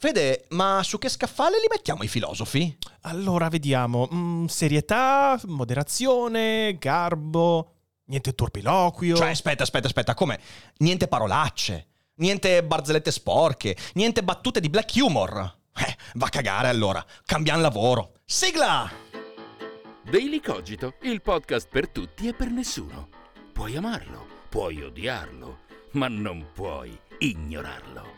Fede, ma su che scaffale li mettiamo i filosofi? Allora, vediamo. Mm, serietà, moderazione, garbo, niente turpiloquio. Cioè, aspetta, aspetta, aspetta, come? Niente parolacce, niente barzellette sporche, niente battute di black humor. Eh, va a cagare allora, cambiamo lavoro. Sigla! Daily Cogito, il podcast per tutti e per nessuno. Puoi amarlo, puoi odiarlo, ma non puoi ignorarlo.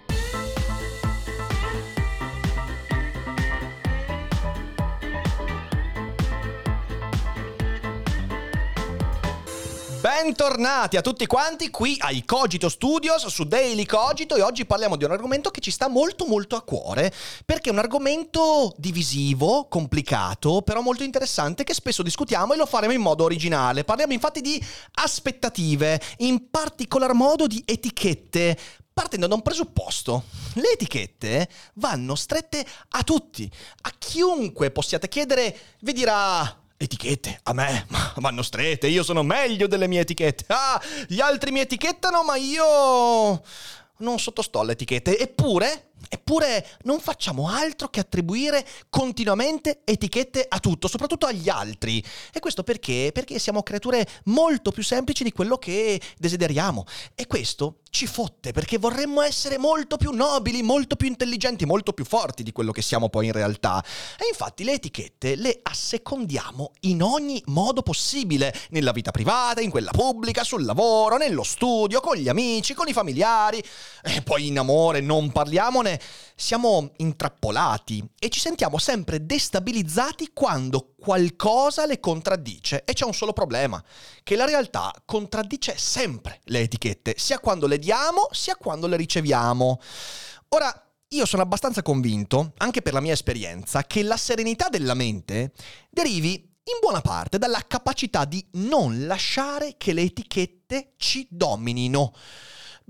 Bentornati a tutti quanti qui ai Cogito Studios su Daily Cogito e oggi parliamo di un argomento che ci sta molto molto a cuore perché è un argomento divisivo, complicato, però molto interessante che spesso discutiamo e lo faremo in modo originale. Parliamo infatti di aspettative, in particolar modo di etichette partendo da un presupposto. Le etichette vanno strette a tutti, a chiunque possiate chiedere, vi dirà Etichette, a me, ma vanno strette, io sono meglio delle mie etichette. Ah, gli altri mi etichettano, ma io non sottosto alle etichette. Eppure, Eppure non facciamo altro che attribuire continuamente etichette a tutto, soprattutto agli altri. E questo perché? Perché siamo creature molto più semplici di quello che desideriamo. E questo ci fotte perché vorremmo essere molto più nobili, molto più intelligenti, molto più forti di quello che siamo poi in realtà. E infatti le etichette le assecondiamo in ogni modo possibile, nella vita privata, in quella pubblica, sul lavoro, nello studio, con gli amici, con i familiari. E poi in amore non parliamone siamo intrappolati e ci sentiamo sempre destabilizzati quando qualcosa le contraddice. E c'è un solo problema, che la realtà contraddice sempre le etichette, sia quando le diamo, sia quando le riceviamo. Ora, io sono abbastanza convinto, anche per la mia esperienza, che la serenità della mente derivi in buona parte dalla capacità di non lasciare che le etichette ci dominino.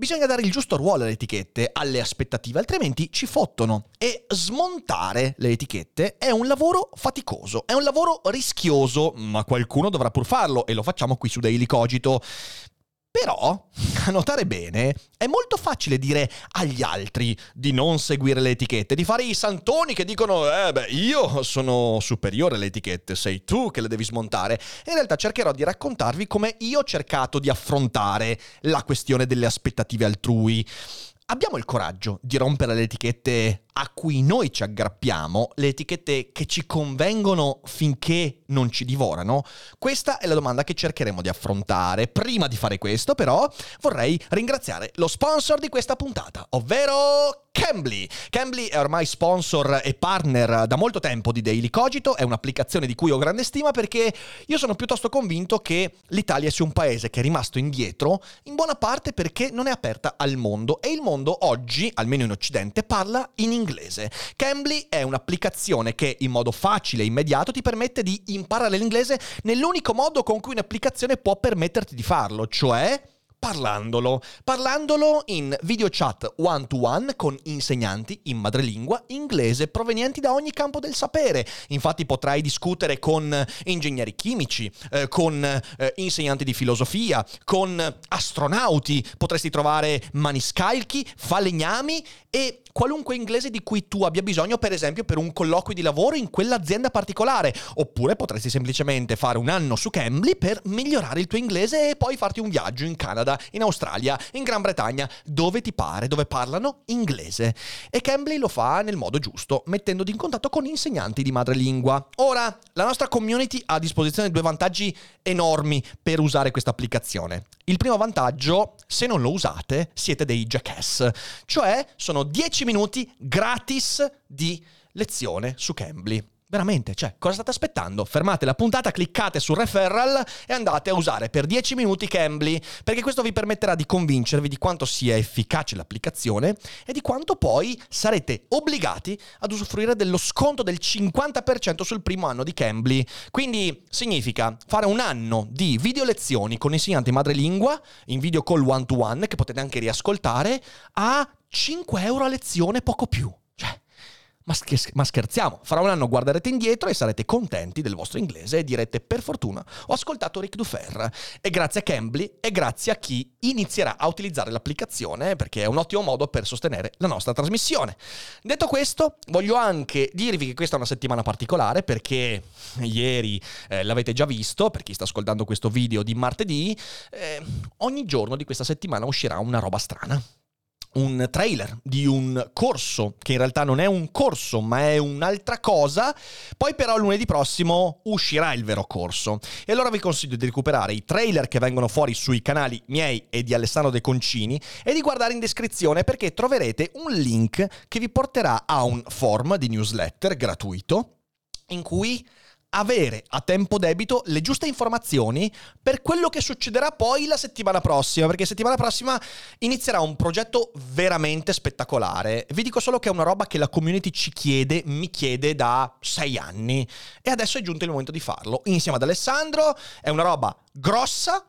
Bisogna dare il giusto ruolo alle etichette, alle aspettative, altrimenti ci fottono. E smontare le etichette è un lavoro faticoso, è un lavoro rischioso, ma qualcuno dovrà pur farlo e lo facciamo qui su Daily Cogito. Però, a notare bene, è molto facile dire agli altri di non seguire le etichette, di fare i santoni che dicono eh beh, io sono superiore alle etichette, sei tu che le devi smontare. In realtà cercherò di raccontarvi come io ho cercato di affrontare la questione delle aspettative altrui. Abbiamo il coraggio di rompere le etichette a cui noi ci aggrappiamo, le etichette che ci convengono finché non ci divorano? Questa è la domanda che cercheremo di affrontare. Prima di fare questo, però, vorrei ringraziare lo sponsor di questa puntata, ovvero Cambly. Cambly è ormai sponsor e partner da molto tempo di Daily Cogito, è un'applicazione di cui ho grande stima perché io sono piuttosto convinto che l'Italia sia un paese che è rimasto indietro, in buona parte perché non è aperta al mondo e il mondo oggi, almeno in Occidente, parla in inglese inglese. Cambly è un'applicazione che in modo facile e immediato ti permette di imparare l'inglese nell'unico modo con cui un'applicazione può permetterti di farlo, cioè parlandolo, parlandolo in video chat one to one con insegnanti in madrelingua inglese provenienti da ogni campo del sapere. Infatti potrai discutere con ingegneri chimici, eh, con eh, insegnanti di filosofia, con astronauti, potresti trovare maniscalchi, falegnami e qualunque inglese di cui tu abbia bisogno, per esempio per un colloquio di lavoro in quell'azienda particolare. Oppure potresti semplicemente fare un anno su Cambly per migliorare il tuo inglese e poi farti un viaggio in Canada, in Australia, in Gran Bretagna, dove ti pare, dove parlano inglese. E Cambly lo fa nel modo giusto, mettendoti in contatto con insegnanti di madrelingua. Ora, la nostra community ha a disposizione due vantaggi enormi per usare questa applicazione. Il primo vantaggio, se non lo usate, siete dei jackass, cioè sono 10 minuti gratis di lezione su Cambly. Veramente, cioè, cosa state aspettando? Fermate la puntata, cliccate su referral e andate a usare per 10 minuti Cambly, perché questo vi permetterà di convincervi di quanto sia efficace l'applicazione e di quanto poi sarete obbligati ad usufruire dello sconto del 50% sul primo anno di Cambly. Quindi significa fare un anno di video lezioni con insegnanti madrelingua in video call one to one che potete anche riascoltare a 5 euro a lezione, poco più. Ma, sch- ma, scherziamo, fra un anno guarderete indietro e sarete contenti del vostro inglese e direte per fortuna ho ascoltato Rick Dufer. E grazie a Cambly e grazie a chi inizierà a utilizzare l'applicazione perché è un ottimo modo per sostenere la nostra trasmissione. Detto questo, voglio anche dirvi che questa è una settimana particolare perché ieri eh, l'avete già visto, per chi sta ascoltando questo video di martedì, eh, ogni giorno di questa settimana uscirà una roba strana un trailer di un corso, che in realtà non è un corso, ma è un'altra cosa. Poi però lunedì prossimo uscirà il vero corso. E allora vi consiglio di recuperare i trailer che vengono fuori sui canali miei e di Alessandro De Concini e di guardare in descrizione perché troverete un link che vi porterà a un form di newsletter gratuito in cui avere a tempo debito le giuste informazioni per quello che succederà poi la settimana prossima, perché settimana prossima inizierà un progetto veramente spettacolare. Vi dico solo che è una roba che la community ci chiede, mi chiede da sei anni e adesso è giunto il momento di farlo. Insieme ad Alessandro è una roba grossa,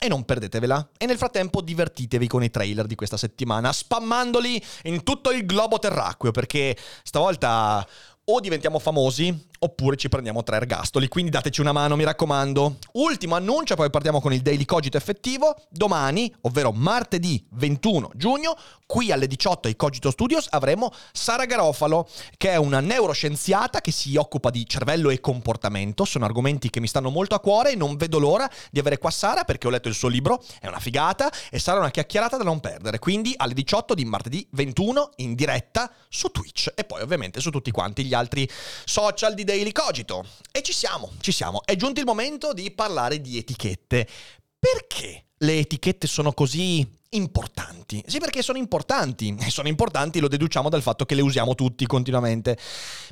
e non perdetevela. E nel frattempo divertitevi con i trailer di questa settimana, spammandoli in tutto il globo terracqueo, perché stavolta o diventiamo famosi oppure ci prendiamo tre ergastoli. Quindi dateci una mano, mi raccomando. Ultimo annuncio, poi partiamo con il Daily Cogito effettivo. Domani, ovvero martedì 21 giugno, qui alle 18 ai Cogito Studios avremo Sara Garofalo, che è una neuroscienziata che si occupa di cervello e comportamento. Sono argomenti che mi stanno molto a cuore e non vedo l'ora di avere qua Sara perché ho letto il suo libro, è una figata e sarà una chiacchierata da non perdere. Quindi alle 18 di martedì 21 in diretta su Twitch e poi ovviamente su tutti quanti gli altri social di Daily Cogito. E ci siamo, ci siamo. È giunto il momento di parlare di etichette. Perché le etichette sono così importanti? Sì, perché sono importanti. E sono importanti, lo deduciamo dal fatto che le usiamo tutti continuamente.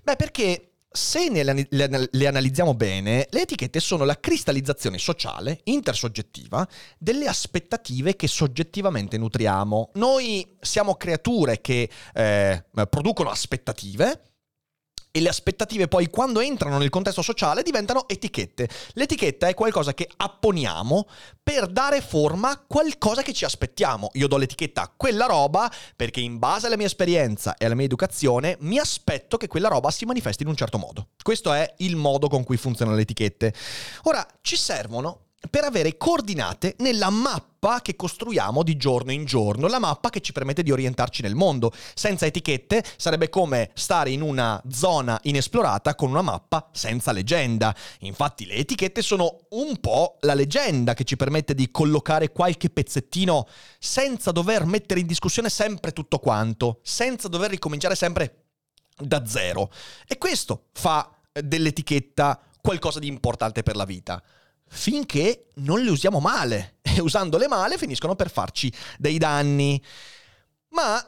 Beh, perché se le, le, le, analizziamo bene, le etichette sono la cristallizzazione sociale, intersoggettiva, delle aspettative che soggettivamente nutriamo. Noi siamo creature che eh, producono aspettative e le aspettative poi quando entrano nel contesto sociale diventano etichette. L'etichetta è qualcosa che apponiamo per dare forma a qualcosa che ci aspettiamo. Io do l'etichetta a quella roba perché in base alla mia esperienza e alla mia educazione mi aspetto che quella roba si manifesti in un certo modo. Questo è il modo con cui funzionano le etichette. Ora, ci servono per avere coordinate nella mappa che costruiamo di giorno in giorno, la mappa che ci permette di orientarci nel mondo. Senza etichette sarebbe come stare in una zona inesplorata con una mappa senza leggenda. Infatti le etichette sono un po' la leggenda che ci permette di collocare qualche pezzettino senza dover mettere in discussione sempre tutto quanto, senza dover ricominciare sempre da zero. E questo fa dell'etichetta qualcosa di importante per la vita finché non le usiamo male e usandole male finiscono per farci dei danni. Ma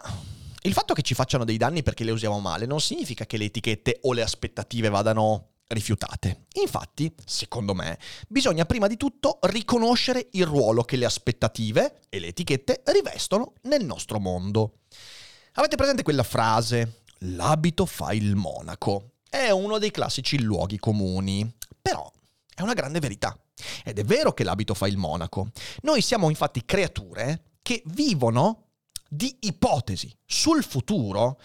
il fatto che ci facciano dei danni perché le usiamo male non significa che le etichette o le aspettative vadano rifiutate. Infatti, secondo me, bisogna prima di tutto riconoscere il ruolo che le aspettative e le etichette rivestono nel nostro mondo. Avete presente quella frase? L'abito fa il monaco. È uno dei classici luoghi comuni, però è una grande verità. Ed è vero che l'abito fa il monaco. Noi siamo infatti creature che vivono di ipotesi sul futuro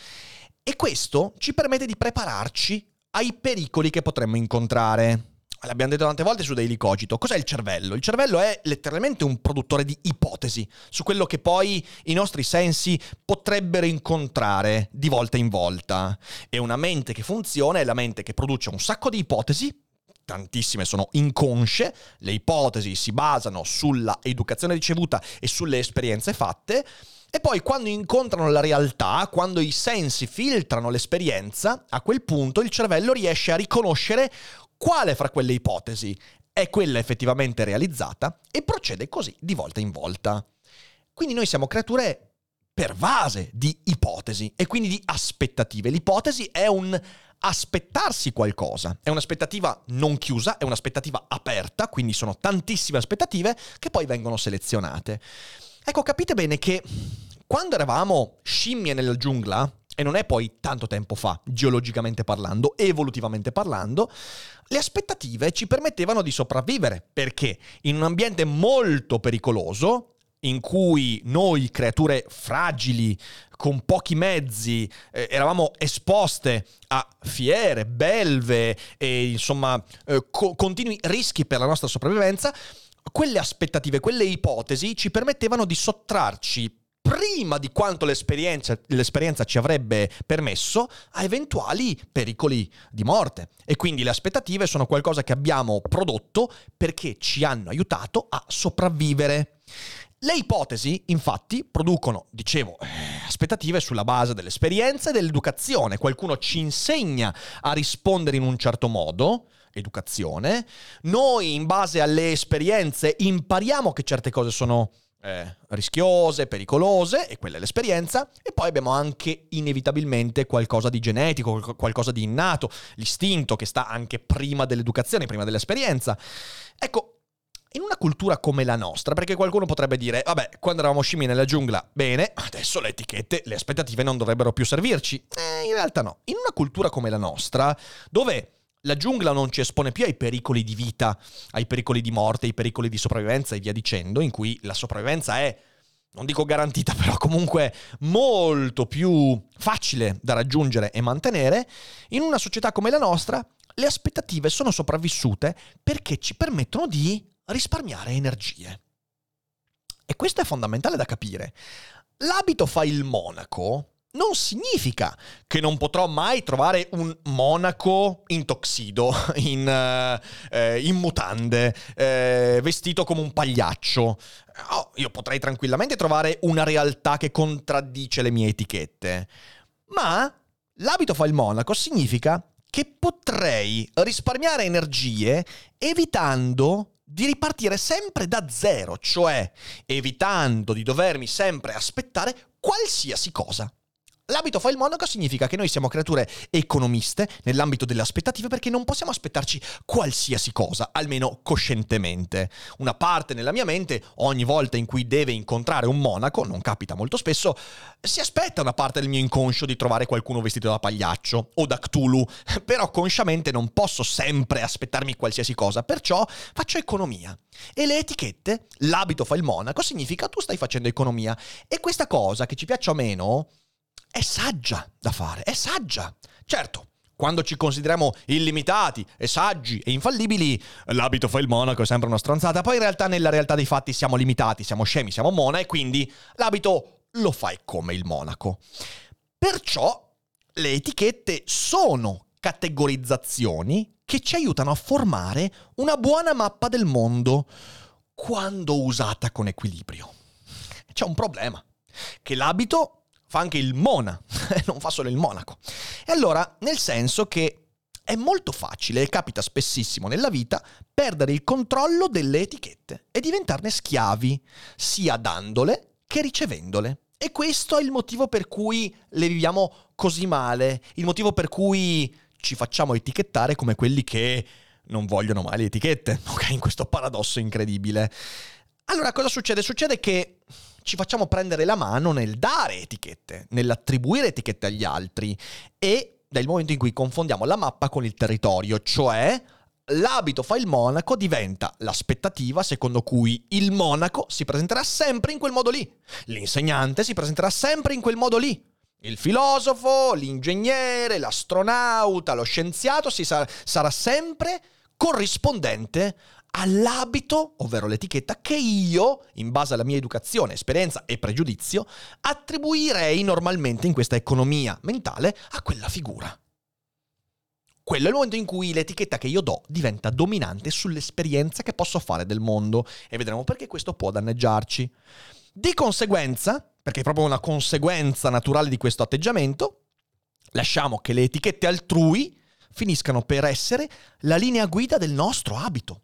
e questo ci permette di prepararci ai pericoli che potremmo incontrare. L'abbiamo detto tante volte su Daily Cogito. Cos'è il cervello? Il cervello è letteralmente un produttore di ipotesi su quello che poi i nostri sensi potrebbero incontrare di volta in volta. E una mente che funziona è la mente che produce un sacco di ipotesi tantissime sono inconsce, le ipotesi si basano sulla educazione ricevuta e sulle esperienze fatte, e poi quando incontrano la realtà, quando i sensi filtrano l'esperienza, a quel punto il cervello riesce a riconoscere quale fra quelle ipotesi è quella effettivamente realizzata e procede così di volta in volta. Quindi noi siamo creature pervase di ipotesi e quindi di aspettative. L'ipotesi è un aspettarsi qualcosa. È un'aspettativa non chiusa, è un'aspettativa aperta, quindi sono tantissime aspettative che poi vengono selezionate. Ecco, capite bene che quando eravamo scimmie nella giungla, e non è poi tanto tempo fa, geologicamente parlando, evolutivamente parlando, le aspettative ci permettevano di sopravvivere, perché in un ambiente molto pericoloso, in cui noi, creature fragili, con pochi mezzi, eh, eravamo esposte a fiere, belve e insomma eh, co- continui rischi per la nostra sopravvivenza, quelle aspettative, quelle ipotesi ci permettevano di sottrarci prima di quanto l'esperienza, l'esperienza, ci avrebbe permesso a eventuali pericoli di morte. E quindi le aspettative sono qualcosa che abbiamo prodotto perché ci hanno aiutato a sopravvivere. Le ipotesi, infatti, producono, dicevo, eh, aspettative sulla base dell'esperienza e dell'educazione. Qualcuno ci insegna a rispondere in un certo modo, educazione. Noi, in base alle esperienze, impariamo che certe cose sono eh, rischiose, pericolose, e quella è l'esperienza, e poi abbiamo anche inevitabilmente qualcosa di genetico, qualcosa di innato, l'istinto che sta anche prima dell'educazione, prima dell'esperienza. Ecco, in una cultura come la nostra, perché qualcuno potrebbe dire, vabbè, quando eravamo scimmie nella giungla, bene, adesso le etichette, le aspettative non dovrebbero più servirci. Eh, in realtà no. In una cultura come la nostra, dove la giungla non ci espone più ai pericoli di vita, ai pericoli di morte, ai pericoli di sopravvivenza e via dicendo, in cui la sopravvivenza è, non dico garantita, però comunque molto più facile da raggiungere e mantenere, in una società come la nostra le aspettative sono sopravvissute perché ci permettono di risparmiare energie. E questo è fondamentale da capire. L'abito fa il monaco non significa che non potrò mai trovare un monaco in toxido, in, eh, in mutande, eh, vestito come un pagliaccio. Oh, io potrei tranquillamente trovare una realtà che contraddice le mie etichette. Ma l'abito fa il monaco significa che potrei risparmiare energie evitando di ripartire sempre da zero, cioè evitando di dovermi sempre aspettare qualsiasi cosa. L'abito fa il monaco significa che noi siamo creature economiste nell'ambito delle aspettative perché non possiamo aspettarci qualsiasi cosa, almeno coscientemente. Una parte nella mia mente, ogni volta in cui deve incontrare un monaco, non capita molto spesso, si aspetta una parte del mio inconscio di trovare qualcuno vestito da pagliaccio o da Cthulhu, però consciamente non posso sempre aspettarmi qualsiasi cosa, perciò faccio economia. E le etichette, l'abito fa il monaco, significa tu stai facendo economia. E questa cosa, che ci piaccia o meno, è saggia da fare, è saggia. Certo, quando ci consideriamo illimitati e saggi e infallibili, l'abito fa il monaco è sempre una stronzata. Poi in realtà nella realtà dei fatti siamo limitati, siamo scemi, siamo mona e quindi l'abito lo fai come il monaco. Perciò le etichette sono categorizzazioni che ci aiutano a formare una buona mappa del mondo quando usata con equilibrio. C'è un problema, che l'abito fa anche il Mona, non fa solo il Monaco. E allora, nel senso che è molto facile, e capita spessissimo nella vita, perdere il controllo delle etichette e diventarne schiavi, sia dandole che ricevendole. E questo è il motivo per cui le viviamo così male, il motivo per cui ci facciamo etichettare come quelli che non vogliono mai le etichette, ok? In questo paradosso incredibile. Allora cosa succede? Succede che ci facciamo prendere la mano nel dare etichette, nell'attribuire etichette agli altri e dal momento in cui confondiamo la mappa con il territorio, cioè l'abito fa il monaco diventa l'aspettativa secondo cui il monaco si presenterà sempre in quel modo lì, l'insegnante si presenterà sempre in quel modo lì. Il filosofo, l'ingegnere, l'astronauta, lo scienziato sarà sempre corrispondente all'abito, ovvero l'etichetta, che io, in base alla mia educazione, esperienza e pregiudizio, attribuirei normalmente in questa economia mentale a quella figura. Quello è il momento in cui l'etichetta che io do diventa dominante sull'esperienza che posso fare del mondo e vedremo perché questo può danneggiarci. Di conseguenza, perché è proprio una conseguenza naturale di questo atteggiamento, lasciamo che le etichette altrui finiscano per essere la linea guida del nostro abito.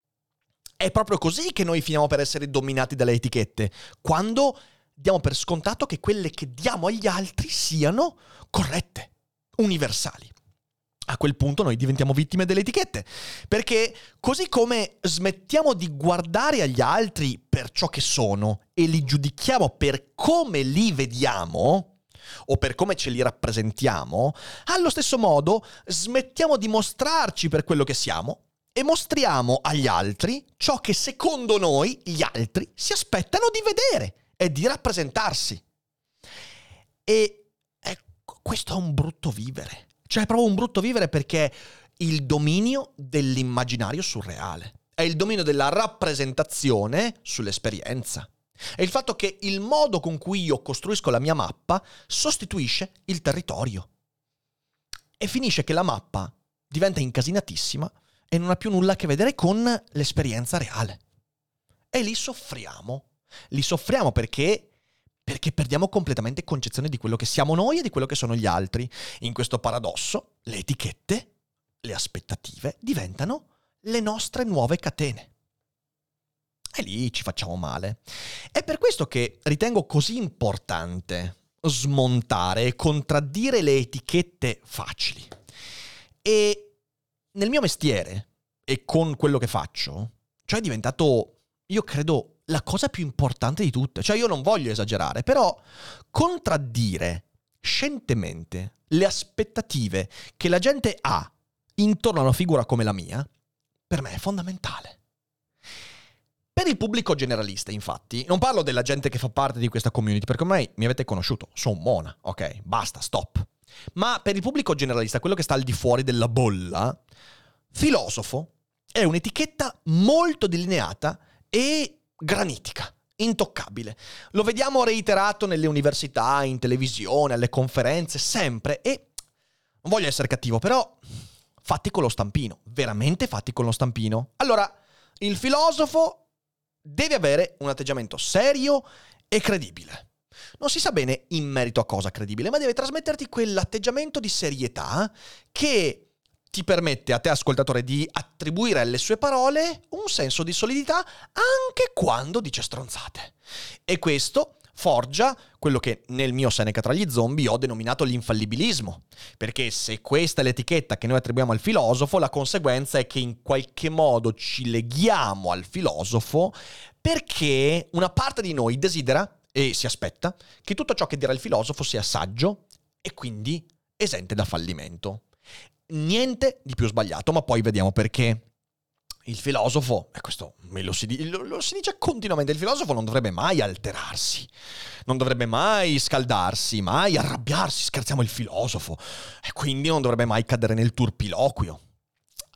È proprio così che noi finiamo per essere dominati dalle etichette, quando diamo per scontato che quelle che diamo agli altri siano corrette, universali. A quel punto noi diventiamo vittime delle etichette, perché così come smettiamo di guardare agli altri per ciò che sono e li giudichiamo per come li vediamo, o per come ce li rappresentiamo, allo stesso modo smettiamo di mostrarci per quello che siamo e mostriamo agli altri ciò che secondo noi gli altri si aspettano di vedere e di rappresentarsi. E ecco, questo è un brutto vivere. Cioè è proprio un brutto vivere perché il dominio dell'immaginario surreale. È il dominio della rappresentazione sull'esperienza. È il fatto che il modo con cui io costruisco la mia mappa sostituisce il territorio. E finisce che la mappa diventa incasinatissima e non ha più nulla a che vedere con l'esperienza reale. E lì soffriamo. Li soffriamo perché perché perdiamo completamente concezione di quello che siamo noi e di quello che sono gli altri. In questo paradosso, le etichette, le aspettative diventano le nostre nuove catene. E lì ci facciamo male. È per questo che ritengo così importante smontare e contraddire le etichette facili. E nel mio mestiere e con quello che faccio, cioè è diventato, io credo, la cosa più importante di tutte. Cioè io non voglio esagerare, però contraddire scientemente le aspettative che la gente ha intorno a una figura come la mia, per me è fondamentale. Per il pubblico generalista, infatti, non parlo della gente che fa parte di questa community, perché ormai mi avete conosciuto, sono Mona, ok? Basta, stop. Ma per il pubblico generalista, quello che sta al di fuori della bolla, filosofo è un'etichetta molto delineata e granitica, intoccabile. Lo vediamo reiterato nelle università, in televisione, alle conferenze, sempre. E non voglio essere cattivo, però fatti con lo stampino, veramente fatti con lo stampino. Allora, il filosofo deve avere un atteggiamento serio e credibile. Non si sa bene in merito a cosa credibile, ma deve trasmetterti quell'atteggiamento di serietà che ti permette a te ascoltatore di attribuire alle sue parole un senso di solidità anche quando dice stronzate. E questo forgia quello che nel mio Seneca tra gli zombie ho denominato l'infallibilismo. Perché se questa è l'etichetta che noi attribuiamo al filosofo, la conseguenza è che in qualche modo ci leghiamo al filosofo perché una parte di noi desidera e si aspetta che tutto ciò che dirà il filosofo sia saggio e quindi esente da fallimento niente di più sbagliato, ma poi vediamo perché. Il filosofo, e questo me lo si, lo, lo si, dice continuamente, il filosofo non dovrebbe mai alterarsi, non dovrebbe mai scaldarsi, mai arrabbiarsi, scherziamo il filosofo, e quindi non dovrebbe mai cadere nel turpiloquio.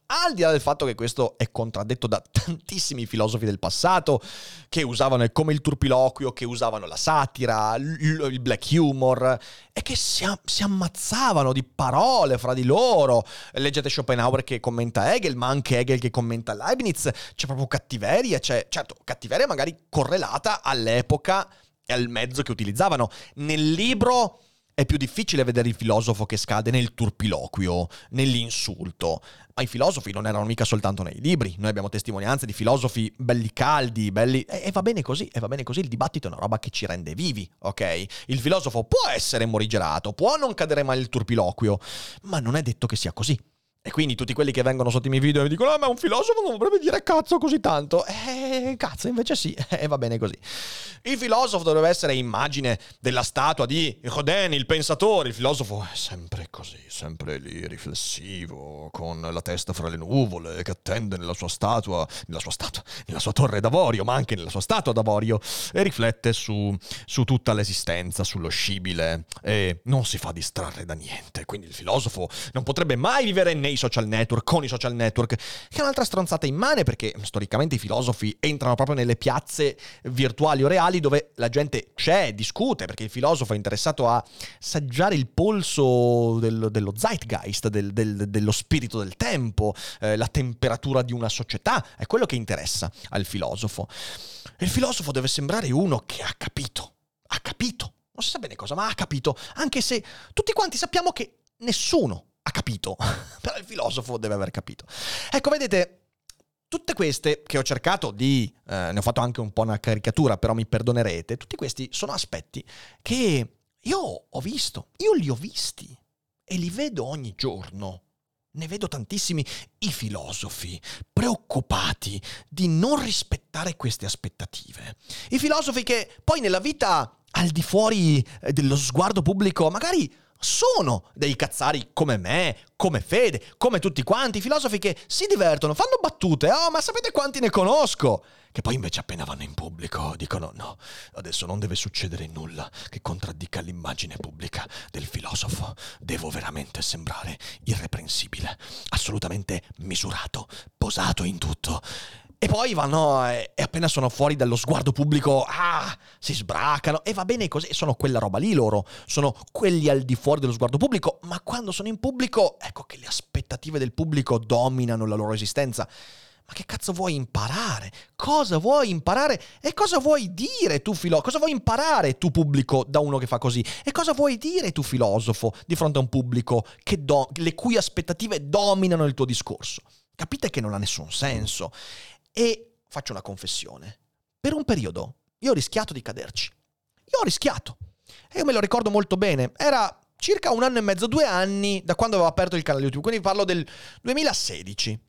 Al di là del fatto che questo è contraddetto da tantissimi filosofi del passato che usavano come il turpiloquio, che usavano la satira, il black humor e che si, si ammazzavano di parole fra di loro. Leggete Schopenhauer che commenta Hegel, ma anche Hegel che commenta Leibniz. C'è proprio cattiveria, c'è, certo, cattiveria magari correlata all'epoca e al mezzo che utilizzavano. Nel libro è più difficile vedere il filosofo che scade nel turpiloquio, nell'insulto. Ma i filosofi non erano mica soltanto nei libri, noi abbiamo testimonianze di filosofi belli caldi, belli... E, e va bene così, e va bene così, il dibattito è una roba che ci rende vivi, ok? Il filosofo può essere morigerato, può non cadere mai nel turpiloquio, ma non è detto che sia così. E quindi tutti quelli che vengono sotto i miei video e mi dicono: Ah, ma un filosofo non dovrebbe dire cazzo così tanto. Eh, cazzo, invece sì, e eh, va bene così. Il filosofo dovrebbe essere immagine della statua di Rodin, il pensatore. Il filosofo è sempre così, sempre lì, riflessivo, con la testa fra le nuvole, che attende nella sua statua, nella sua statua, nella sua torre d'avorio, ma anche nella sua statua d'avorio, e riflette su, su tutta l'esistenza, sullo scibile, e non si fa distrarre da niente. Quindi il filosofo non potrebbe mai vivere nei nei social network, con i social network, che è un'altra stronzata immane perché storicamente i filosofi entrano proprio nelle piazze virtuali o reali dove la gente c'è, discute, perché il filosofo è interessato a saggiare il polso del, dello zeitgeist, del, del, dello spirito del tempo, eh, la temperatura di una società, è quello che interessa al filosofo. E il filosofo deve sembrare uno che ha capito, ha capito, non si sa bene cosa, ma ha capito, anche se tutti quanti sappiamo che nessuno capito, però il filosofo deve aver capito. Ecco, vedete, tutte queste che ho cercato di, eh, ne ho fatto anche un po' una caricatura, però mi perdonerete, tutti questi sono aspetti che io ho visto, io li ho visti e li vedo ogni giorno. Ne vedo tantissimi i filosofi preoccupati di non rispettare queste aspettative. I filosofi che poi nella vita al di fuori eh, dello sguardo pubblico magari sono dei cazzari come me, come Fede, come tutti quanti, filosofi che si divertono, fanno battute, oh ma sapete quanti ne conosco? Che poi invece appena vanno in pubblico dicono no, adesso non deve succedere nulla che contraddica l'immagine pubblica del filosofo, devo veramente sembrare irreprensibile, assolutamente misurato, posato in tutto. E poi vanno e appena sono fuori dallo sguardo pubblico, ah, si sbracano e va bene così, sono quella roba lì loro, sono quelli al di fuori dello sguardo pubblico, ma quando sono in pubblico, ecco che le aspettative del pubblico dominano la loro esistenza. Ma che cazzo vuoi imparare? Cosa vuoi imparare? E cosa vuoi dire tu filosofo? Cosa vuoi imparare tu pubblico da uno che fa così? E cosa vuoi dire tu filosofo di fronte a un pubblico do- le cui aspettative dominano il tuo discorso? Capite che non ha nessun senso. E faccio una confessione. Per un periodo io ho rischiato di caderci. Io ho rischiato. E io me lo ricordo molto bene. Era circa un anno e mezzo, due anni da quando avevo aperto il canale YouTube, quindi parlo del 2016.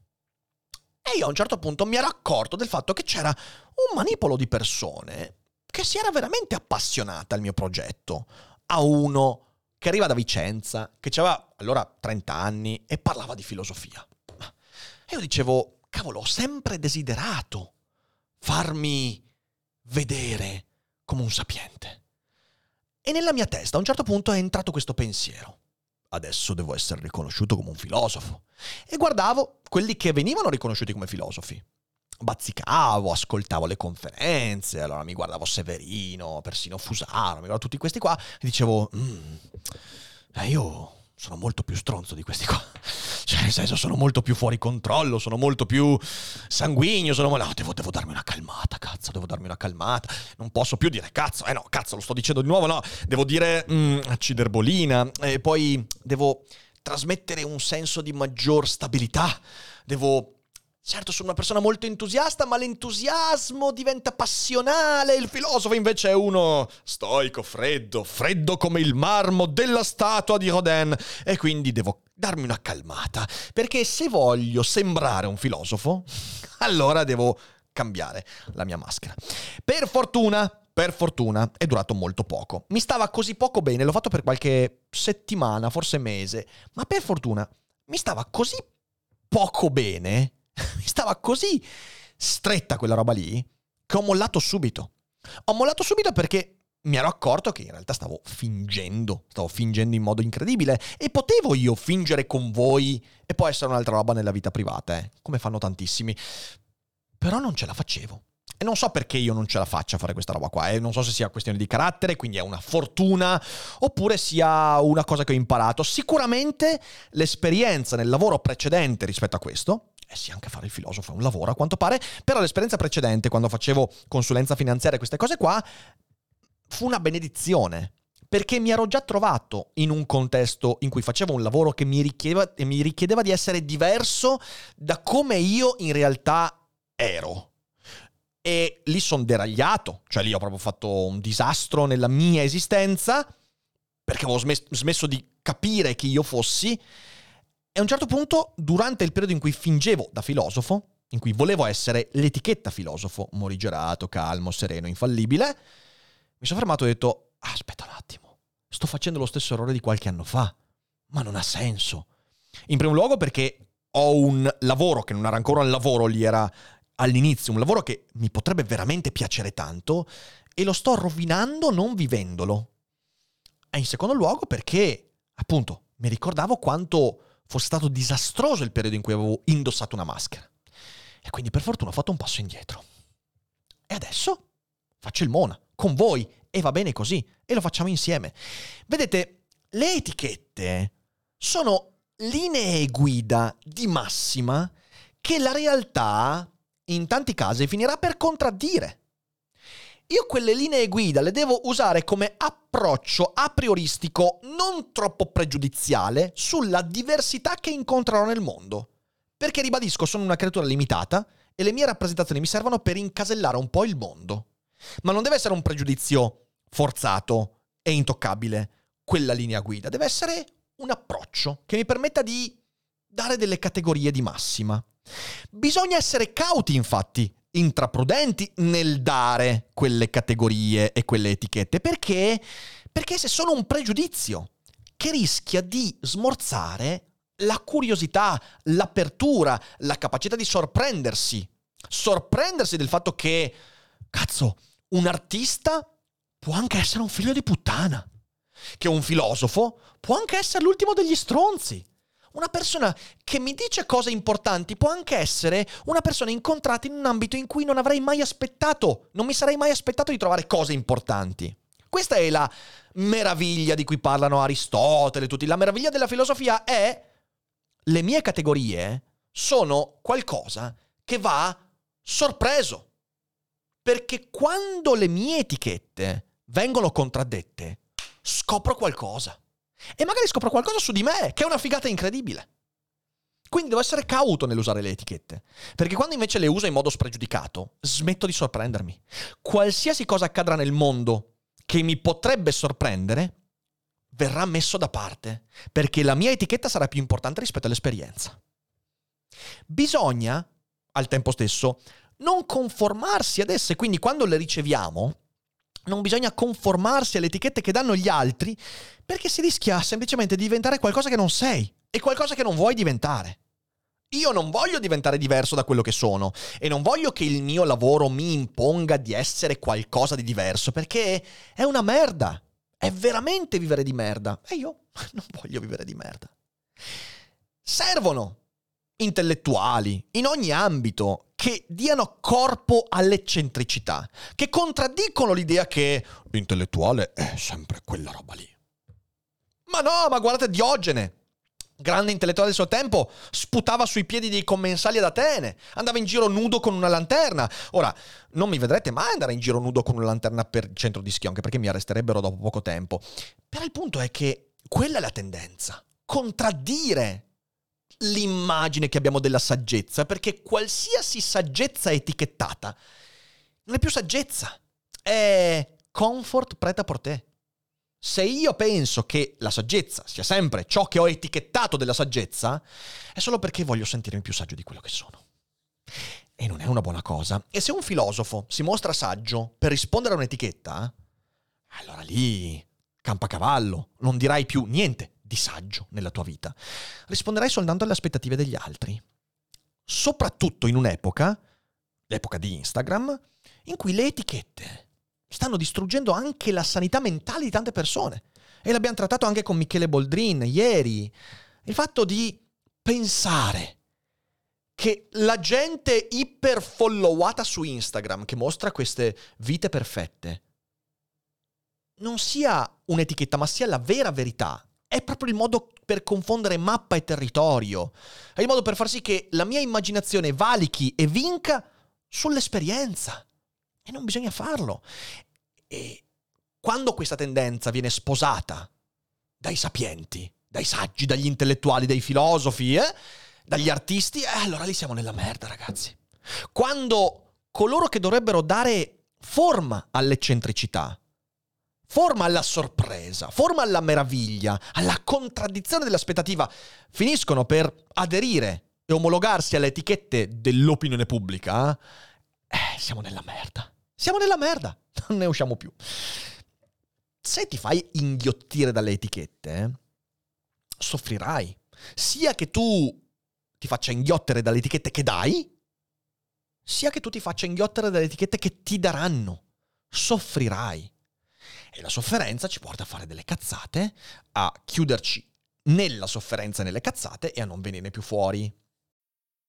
E io a un certo punto mi ero accorto del fatto che c'era un manipolo di persone che si era veramente appassionata al mio progetto. A uno che arriva da Vicenza, che aveva allora 30 anni e parlava di filosofia. E io dicevo, cavolo, ho sempre desiderato farmi vedere come un sapiente. E nella mia testa a un certo punto è entrato questo pensiero. Adesso devo essere riconosciuto come un filosofo. E guardavo quelli che venivano riconosciuti come filosofi. Bazzicavo, ascoltavo le conferenze, allora mi guardavo Severino, persino Fusaro, mi guardavo tutti questi qua e dicevo, mm, eh, io sono molto più stronzo di questi qua. Cioè, nel senso, sono molto più fuori controllo, sono molto più sanguigno, sono... No, devo, devo darmi una calmata, cazzo, devo darmi una calmata. Non posso più dire cazzo, eh no, cazzo, lo sto dicendo di nuovo, no. Devo dire mm, ciderbolina e poi devo trasmettere un senso di maggior stabilità. Devo Certo, sono una persona molto entusiasta, ma l'entusiasmo diventa passionale. Il filosofo invece è uno stoico, freddo, freddo come il marmo della statua di Rodin. E quindi devo darmi una calmata, perché se voglio sembrare un filosofo, allora devo cambiare la mia maschera. Per fortuna, per fortuna è durato molto poco. Mi stava così poco bene, l'ho fatto per qualche settimana, forse mese, ma per fortuna mi stava così poco bene mi stava così stretta quella roba lì che ho mollato subito. Ho mollato subito perché mi ero accorto che in realtà stavo fingendo, stavo fingendo in modo incredibile e potevo io fingere con voi e poi essere un'altra roba nella vita privata, eh, come fanno tantissimi. Però non ce la facevo. E non so perché io non ce la faccia a fare questa roba qua, eh. non so se sia questione di carattere, quindi è una fortuna, oppure sia una cosa che ho imparato. Sicuramente l'esperienza nel lavoro precedente rispetto a questo, eh sì, anche fare il filosofo è un lavoro a quanto pare, però l'esperienza precedente, quando facevo consulenza finanziaria e queste cose qua, fu una benedizione. Perché mi ero già trovato in un contesto in cui facevo un lavoro che mi richiedeva, mi richiedeva di essere diverso da come io in realtà ero. E lì sono deragliato, cioè lì ho proprio fatto un disastro nella mia esistenza, perché avevo smesso, smesso di capire chi io fossi e a un certo punto, durante il periodo in cui fingevo da filosofo, in cui volevo essere l'etichetta filosofo, morigerato, calmo, sereno, infallibile, mi sono fermato e ho detto, aspetta un attimo, sto facendo lo stesso errore di qualche anno fa, ma non ha senso. In primo luogo perché ho un lavoro che non era ancora un lavoro, lì era all'inizio, un lavoro che mi potrebbe veramente piacere tanto e lo sto rovinando non vivendolo. E in secondo luogo perché, appunto, mi ricordavo quanto fosse stato disastroso il periodo in cui avevo indossato una maschera. E quindi per fortuna ho fatto un passo indietro. E adesso faccio il Mona con voi e va bene così e lo facciamo insieme. Vedete, le etichette sono linee guida di massima che la realtà in tanti casi finirà per contraddire. Io quelle linee guida le devo usare come approccio a prioristico non troppo pregiudiziale sulla diversità che incontrerò nel mondo. Perché ribadisco, sono una creatura limitata e le mie rappresentazioni mi servono per incasellare un po' il mondo. Ma non deve essere un pregiudizio forzato e intoccabile quella linea guida, deve essere un approccio che mi permetta di dare delle categorie di massima. Bisogna essere cauti, infatti, intraprudenti nel dare quelle categorie e quelle etichette, perché? Perché se sono un pregiudizio che rischia di smorzare la curiosità, l'apertura, la capacità di sorprendersi. Sorprendersi del fatto che, cazzo, un artista può anche essere un figlio di puttana. Che un filosofo può anche essere l'ultimo degli stronzi. Una persona che mi dice cose importanti può anche essere una persona incontrata in un ambito in cui non avrei mai aspettato, non mi sarei mai aspettato di trovare cose importanti. Questa è la meraviglia di cui parlano Aristotele, tutti. La meraviglia della filosofia è le mie categorie sono qualcosa che va sorpreso. Perché quando le mie etichette vengono contraddette, scopro qualcosa. E magari scopro qualcosa su di me, che è una figata incredibile. Quindi devo essere cauto nell'usare le etichette, perché quando invece le uso in modo spregiudicato, smetto di sorprendermi. Qualsiasi cosa accadrà nel mondo che mi potrebbe sorprendere, verrà messo da parte, perché la mia etichetta sarà più importante rispetto all'esperienza. Bisogna, al tempo stesso, non conformarsi ad esse, quindi quando le riceviamo, non bisogna conformarsi alle etichette che danno gli altri, perché si rischia semplicemente di diventare qualcosa che non sei e qualcosa che non vuoi diventare. Io non voglio diventare diverso da quello che sono e non voglio che il mio lavoro mi imponga di essere qualcosa di diverso, perché è una merda. È veramente vivere di merda. E io non voglio vivere di merda. Servono intellettuali in ogni ambito che diano corpo all'eccentricità, che contraddicono l'idea che l'intellettuale è sempre quella roba lì. Ma no, ma guardate Diogene, grande intellettuale del suo tempo, sputava sui piedi dei commensali ad Atene, andava in giro nudo con una lanterna. Ora, non mi vedrete mai andare in giro nudo con una lanterna per il centro di Schio, anche perché mi arresterebbero dopo poco tempo. Però il punto è che quella è la tendenza, contraddire l'immagine che abbiamo della saggezza, perché qualsiasi saggezza etichettata non è più saggezza, è comfort preta por te. Se io penso che la saggezza sia sempre ciò che ho etichettato della saggezza, è solo perché voglio sentirmi più saggio di quello che sono. E non è una buona cosa. E se un filosofo si mostra saggio per rispondere a un'etichetta, allora lì campa cavallo, non dirai più niente di saggio nella tua vita. Risponderai soltanto alle aspettative degli altri. Soprattutto in un'epoca, l'epoca di Instagram, in cui le etichette stanno distruggendo anche la sanità mentale di tante persone. E l'abbiamo trattato anche con Michele Boldrin ieri. Il fatto di pensare che la gente iperfollowata su Instagram, che mostra queste vite perfette, non sia un'etichetta, ma sia la vera verità, è proprio il modo per confondere mappa e territorio. È il modo per far sì che la mia immaginazione valichi e vinca sull'esperienza. E non bisogna farlo. E quando questa tendenza viene sposata dai sapienti, dai saggi, dagli intellettuali, dai filosofi, eh, dagli artisti, eh, allora lì siamo nella merda, ragazzi. Quando coloro che dovrebbero dare forma all'eccentricità, forma alla sorpresa, forma alla meraviglia, alla contraddizione dell'aspettativa, finiscono per aderire e omologarsi alle etichette dell'opinione pubblica, eh, siamo nella merda. Siamo nella merda, non ne usciamo più. Se ti fai inghiottire dalle etichette, soffrirai. Sia che tu ti faccia inghiottere dalle etichette che dai, sia che tu ti faccia inghiottere dalle etichette che ti daranno. Soffrirai. E la sofferenza ci porta a fare delle cazzate, a chiuderci nella sofferenza e nelle cazzate e a non venire più fuori.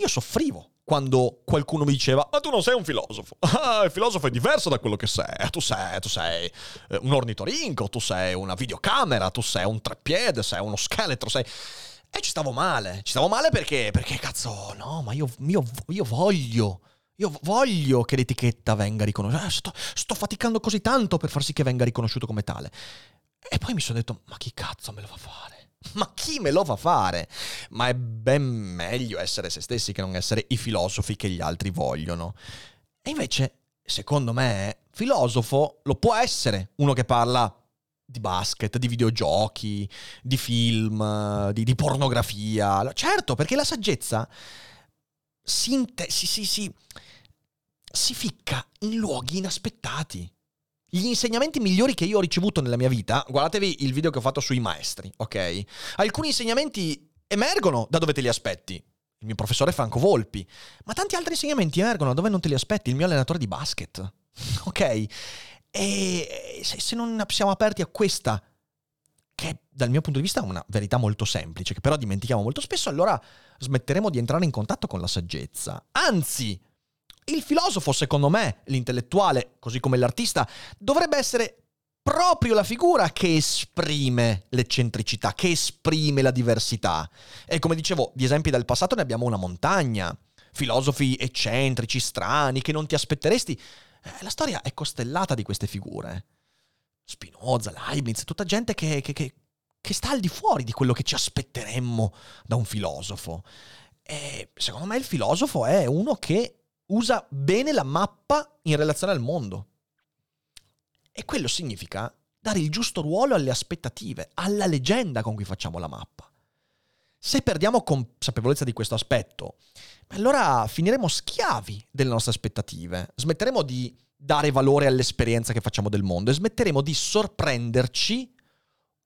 Io soffrivo quando qualcuno mi diceva ma tu non sei un filosofo, ah, il filosofo è diverso da quello che sei, tu sei, tu sei eh, un ornitorinco, tu sei una videocamera, tu sei un treppiede, sei uno scheletro, sei... E ci stavo male, ci stavo male perché, perché cazzo, no, ma io, io, io voglio, io voglio che l'etichetta venga riconosciuta, eh, sto, sto faticando così tanto per far sì che venga riconosciuto come tale. E poi mi sono detto, ma chi cazzo me lo fa fare? Ma chi me lo fa fare? Ma è ben meglio essere se stessi che non essere i filosofi che gli altri vogliono. E invece, secondo me, filosofo lo può essere uno che parla di basket, di videogiochi, di film, di, di pornografia. Certo, perché la saggezza si, si, si, si ficca in luoghi inaspettati. Gli insegnamenti migliori che io ho ricevuto nella mia vita, guardatevi il video che ho fatto sui maestri, ok? Alcuni insegnamenti emergono da dove te li aspetti. Il mio professore Franco Volpi. Ma tanti altri insegnamenti emergono da dove non te li aspetti. Il mio allenatore di basket. Ok? E se, non siamo aperti a questa, che dal mio punto di vista è una verità molto semplice, che però dimentichiamo molto spesso, allora smetteremo di entrare in contatto con la saggezza. Anzi, il filosofo, secondo me, l'intellettuale, così come l'artista, dovrebbe essere proprio la figura che esprime l'eccentricità, che esprime la diversità. E come dicevo, di esempi del passato ne abbiamo una montagna. Filosofi eccentrici, strani, che non ti aspetteresti. Eh, la storia è costellata di queste figure. Spinoza, Leibniz, tutta gente che, che, che, che sta al di fuori di quello che ci aspetteremmo da un filosofo. E secondo me il filosofo è uno che usa bene la mappa in relazione al mondo. E quello significa dare il giusto ruolo alle aspettative, alla leggenda con cui facciamo la mappa. Se perdiamo consapevolezza di questo aspetto, allora finiremo schiavi delle nostre aspettative, smetteremo di dare valore all'esperienza che facciamo del mondo e smetteremo di sorprenderci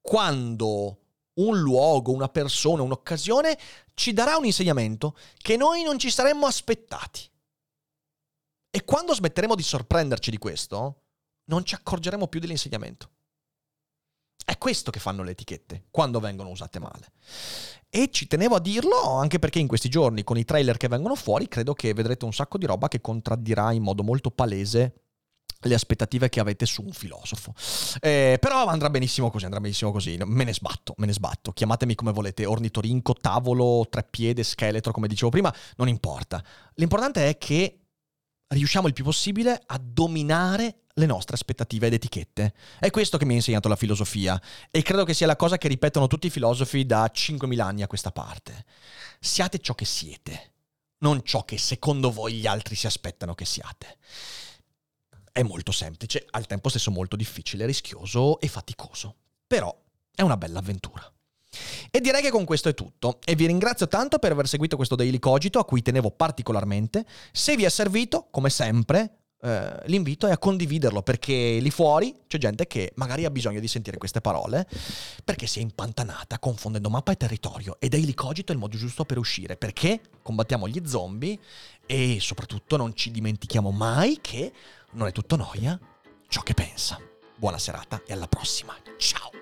quando un luogo, una persona, un'occasione ci darà un insegnamento che noi non ci saremmo aspettati. E quando smetteremo di sorprenderci di questo, non ci accorgeremo più dell'insegnamento. È questo che fanno le etichette, quando vengono usate male. E ci tenevo a dirlo anche perché in questi giorni, con i trailer che vengono fuori, credo che vedrete un sacco di roba che contraddirà in modo molto palese le aspettative che avete su un filosofo. Eh, però andrà benissimo così, andrà benissimo così. Me ne sbatto, me ne sbatto. Chiamatemi come volete, ornitorinco, tavolo, treppiede, scheletro, come dicevo prima, non importa. L'importante è che riusciamo il più possibile a dominare le nostre aspettative ed etichette. È questo che mi ha insegnato la filosofia e credo che sia la cosa che ripetono tutti i filosofi da 5.000 anni a questa parte. Siate ciò che siete, non ciò che secondo voi gli altri si aspettano che siate. È molto semplice, al tempo stesso molto difficile, rischioso e faticoso, però è una bella avventura. E direi che con questo è tutto e vi ringrazio tanto per aver seguito questo Daily Cogito a cui tenevo particolarmente. Se vi è servito, come sempre, eh, l'invito è a condividerlo perché lì fuori c'è gente che magari ha bisogno di sentire queste parole perché si è impantanata confondendo mappa e territorio e Daily Cogito è il modo giusto per uscire perché combattiamo gli zombie e soprattutto non ci dimentichiamo mai che non è tutto noia ciò che pensa. Buona serata e alla prossima. Ciao!